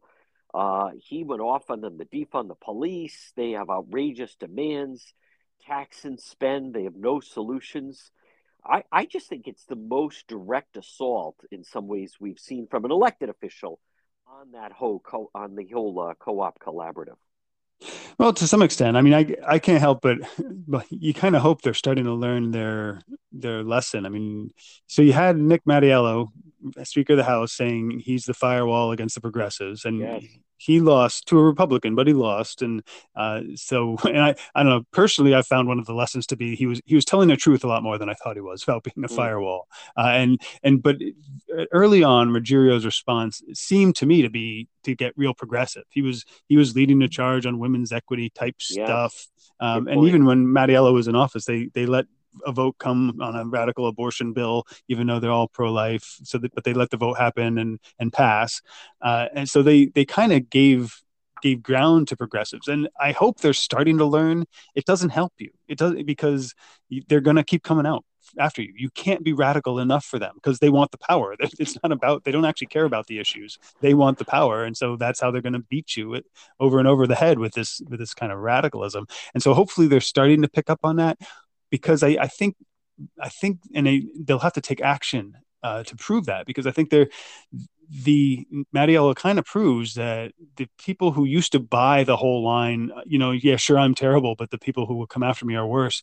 Uh, he went off on them to defund the police. They have outrageous demands, tax and spend. They have no solutions. I, I just think it's the most direct assault in some ways we've seen from an elected official on that whole co- on the whole uh, co-op collaborative. Well, to some extent, I mean, I I can't help but, but you kind of hope they're starting to learn their their lesson. I mean, so you had Nick Mattiello, Speaker of the House, saying he's the firewall against the progressives, and yes. he lost to a Republican, but he lost, and uh, so and I I don't know. Personally I found one of the lessons to be he was he was telling the truth a lot more than I thought he was about being a mm. firewall, uh, and and but early on Ruggerio's response seemed to me to be to get real progressive. He was he was leading the charge on women's equity type yeah. stuff, um, and even when Mattiello was in office, they they let a vote come on a radical abortion bill, even though they're all pro-life. So, that, but they let the vote happen and and pass, uh, and so they they kind of gave gave ground to progressives, and I hope they're starting to learn. It doesn't help you. It does because they're going to keep coming out after you. You can't be radical enough for them because they want the power. It's not about they don't actually care about the issues. They want the power, and so that's how they're going to beat you over and over the head with this with this kind of radicalism. And so hopefully they're starting to pick up on that because I, I think I think and they they'll have to take action uh, to prove that because I think they're the Mattiello kind of proves that the people who used to buy the whole line, you know, yeah, sure, I'm terrible, but the people who will come after me are worse.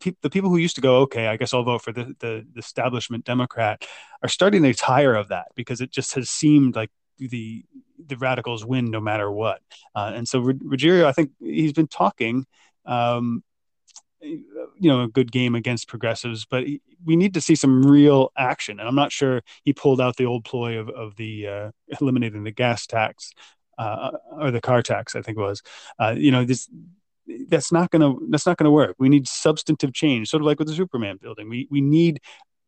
Pe- the people who used to go, okay, I guess I'll vote for the, the, establishment Democrat, are starting to tire of that because it just has seemed like the the radicals win no matter what. Uh, and so Ruggerio, I think he's been talking um, you know a good game against progressives, but we need to see some real action. And I'm not sure he pulled out the old ploy of of the uh, eliminating the gas tax uh, or the car tax, I think it was. Uh, you know this that's not gonna that's not gonna work. We need substantive change, sort of like with the Superman building. We we need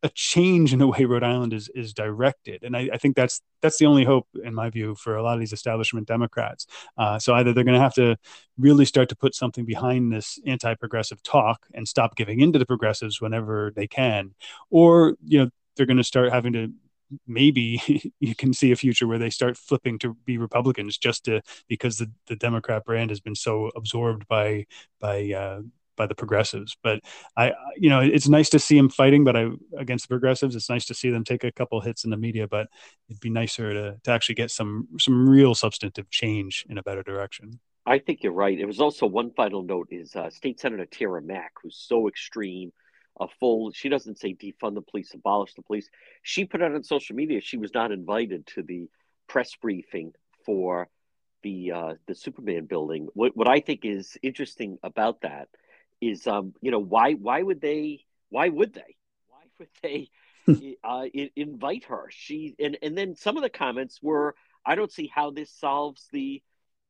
a change in the way Rhode Island is is directed, and I, I, think that's that's the only hope, in my view, for a lot of these establishment Democrats. Uh, so either they're going to have to really start to put something behind this anti-progressive talk and stop giving in to the progressives whenever they can, or you know they're going to start having to maybe you can see a future where they start flipping to be Republicans just to because the, the Democrat brand has been so absorbed by by uh, by the progressives. But I, you know, it's nice to see him fighting, but I against the progressives, it's nice to see them take a couple hits in the media. But it'd be nicer to to actually get some some real substantive change in a better direction. I think you're right. It was also one final note is uh, State Senator Tiara Mack, who's so extreme, a full. She doesn't say defund the police, abolish the police. She put out on social media she was not invited to the press briefing for the uh, the Superman building. What what I think is interesting about that is um you know why why would they why would they? Why would they uh, invite her? She and and then some of the comments were i don't see how this solves the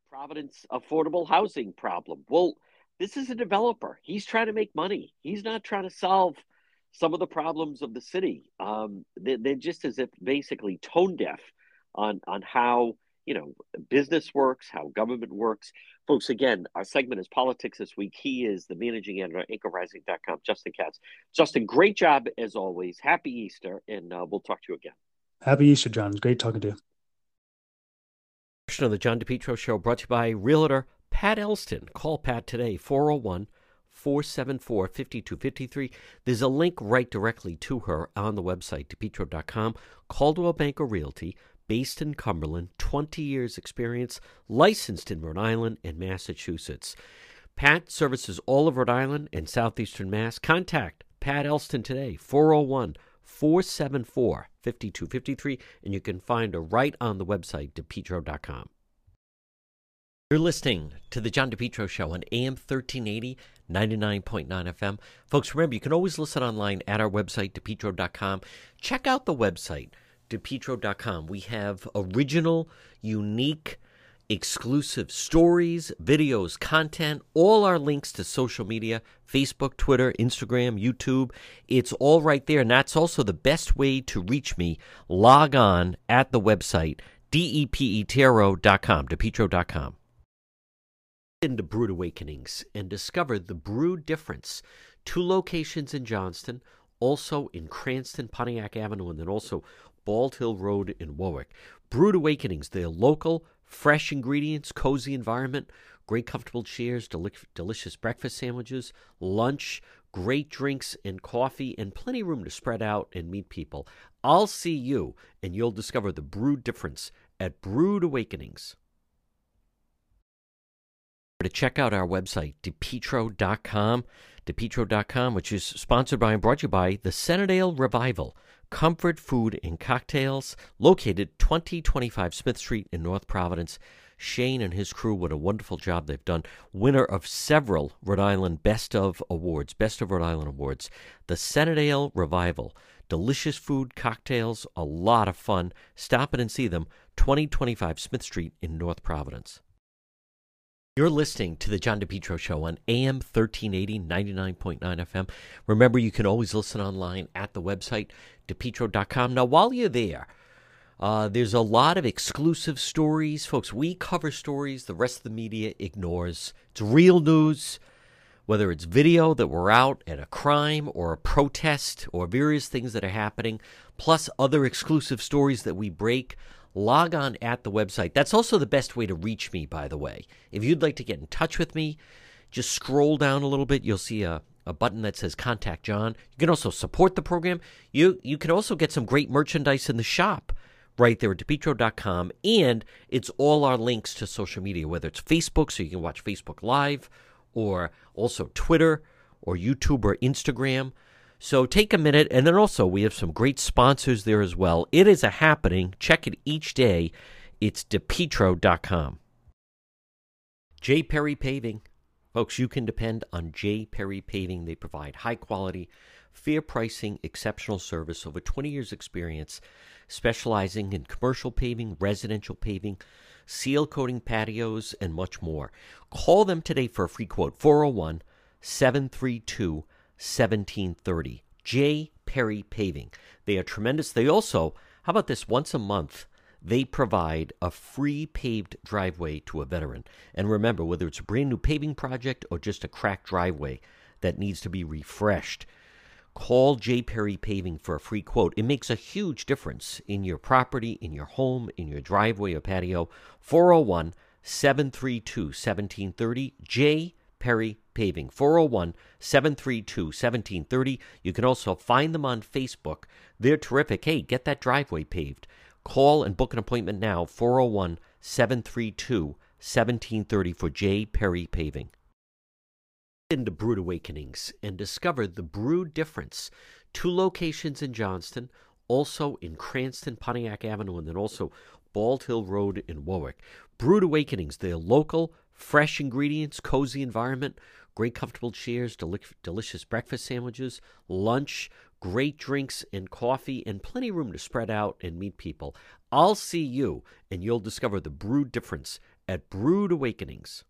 providence affordable housing problem. Well this is a developer. He's trying to make money. He's not trying to solve some of the problems of the city. Um they, they're just as if basically tone deaf on on how you know business works how government works Folks, again, our segment is Politics This Week. He is the managing editor at anchorrising.com, Justin Katz. Justin, great job as always. Happy Easter, and uh, we'll talk to you again. Happy Easter, John. Great talking to you. Of the John DePetro Show brought to you by Realtor Pat Elston. Call Pat today, 401 474 5253. There's a link right directly to her on the website, depetro.com. Coldwell Banker Realty based in Cumberland, 20 years experience, licensed in Rhode Island and Massachusetts. Pat services all of Rhode Island and southeastern Mass. Contact Pat Elston today, 401 474 5253, and you can find her right on the website, depetro.com. You're listening to the John DePetro Show on AM 1380, 99.9 FM. Folks, remember, you can always listen online at our website, depetro.com. Check out the website, depetro.com. We have original, unique, exclusive stories, videos, content, all our links to social media Facebook, Twitter, Instagram, YouTube. It's all right there. And that's also the best way to reach me. Log on at the website, depetro.com, depetro.com into Brewed Awakenings and discovered the Brewed Difference. Two locations in Johnston, also in Cranston, Pontiac Avenue, and then also Bald Hill Road in Warwick. Brewed Awakenings, they're local, fresh ingredients, cozy environment, great comfortable chairs, deli- delicious breakfast sandwiches, lunch, great drinks and coffee, and plenty of room to spread out and meet people. I'll see you, and you'll discover the brewed difference at Brewed Awakenings to check out our website, depetro.com, depetro.com, which is sponsored by and brought to you by the Centredale Revival, comfort food and cocktails, located 2025 Smith Street in North Providence. Shane and his crew, what a wonderful job they've done. Winner of several Rhode Island Best of Awards, Best of Rhode Island Awards. The Centredale Revival. Delicious food, cocktails, a lot of fun. Stop in and see them, 2025 Smith Street in North Providence. You're listening to the John DePetro Show on AM 1380, 99.9 FM. Remember, you can always listen online at the website, depetro.com. Now, while you're there, uh, there's a lot of exclusive stories. Folks, we cover stories the rest of the media ignores. It's real news, whether it's video that we're out at a crime or a protest or various things that are happening, plus other exclusive stories that we break log on at the website. That's also the best way to reach me, by the way. If you'd like to get in touch with me, just scroll down a little bit. You'll see a, a button that says Contact John. You can also support the program. You, you can also get some great merchandise in the shop right there at depetro.com. And it's all our links to social media, whether it's Facebook, so you can watch Facebook Live, or also Twitter, or YouTube, or Instagram. So take a minute, and then also we have some great sponsors there as well. It is a happening. Check it each day. It's depetro.com. J. Perry Paving. Folks, you can depend on J. Perry Paving. They provide high quality, fair pricing, exceptional service, over 20 years' experience, specializing in commercial paving, residential paving, seal coating patios, and much more. Call them today for a free quote 401 732 1730. J. Perry Paving. They are tremendous. They also, how about this, once a month, they provide a free paved driveway to a veteran. And remember, whether it's a brand new paving project or just a cracked driveway that needs to be refreshed, call J. Perry Paving for a free quote. It makes a huge difference in your property, in your home, in your driveway or patio. 401 732 1730. J. Perry Paving, 401 732 1730. You can also find them on Facebook. They're terrific. Hey, get that driveway paved. Call and book an appointment now, 401 732 1730 for J. Perry Paving. Into Brewed Awakenings and discovered the Brewed Difference. Two locations in Johnston, also in Cranston, Pontiac Avenue, and then also Bald Hill Road in Warwick. Brewed Awakenings, they're local, fresh ingredients, cozy environment, great comfortable chairs, deli- delicious breakfast sandwiches, lunch, great drinks and coffee, and plenty of room to spread out and meet people. I'll see you, and you'll discover the brewed difference at Brewed Awakenings.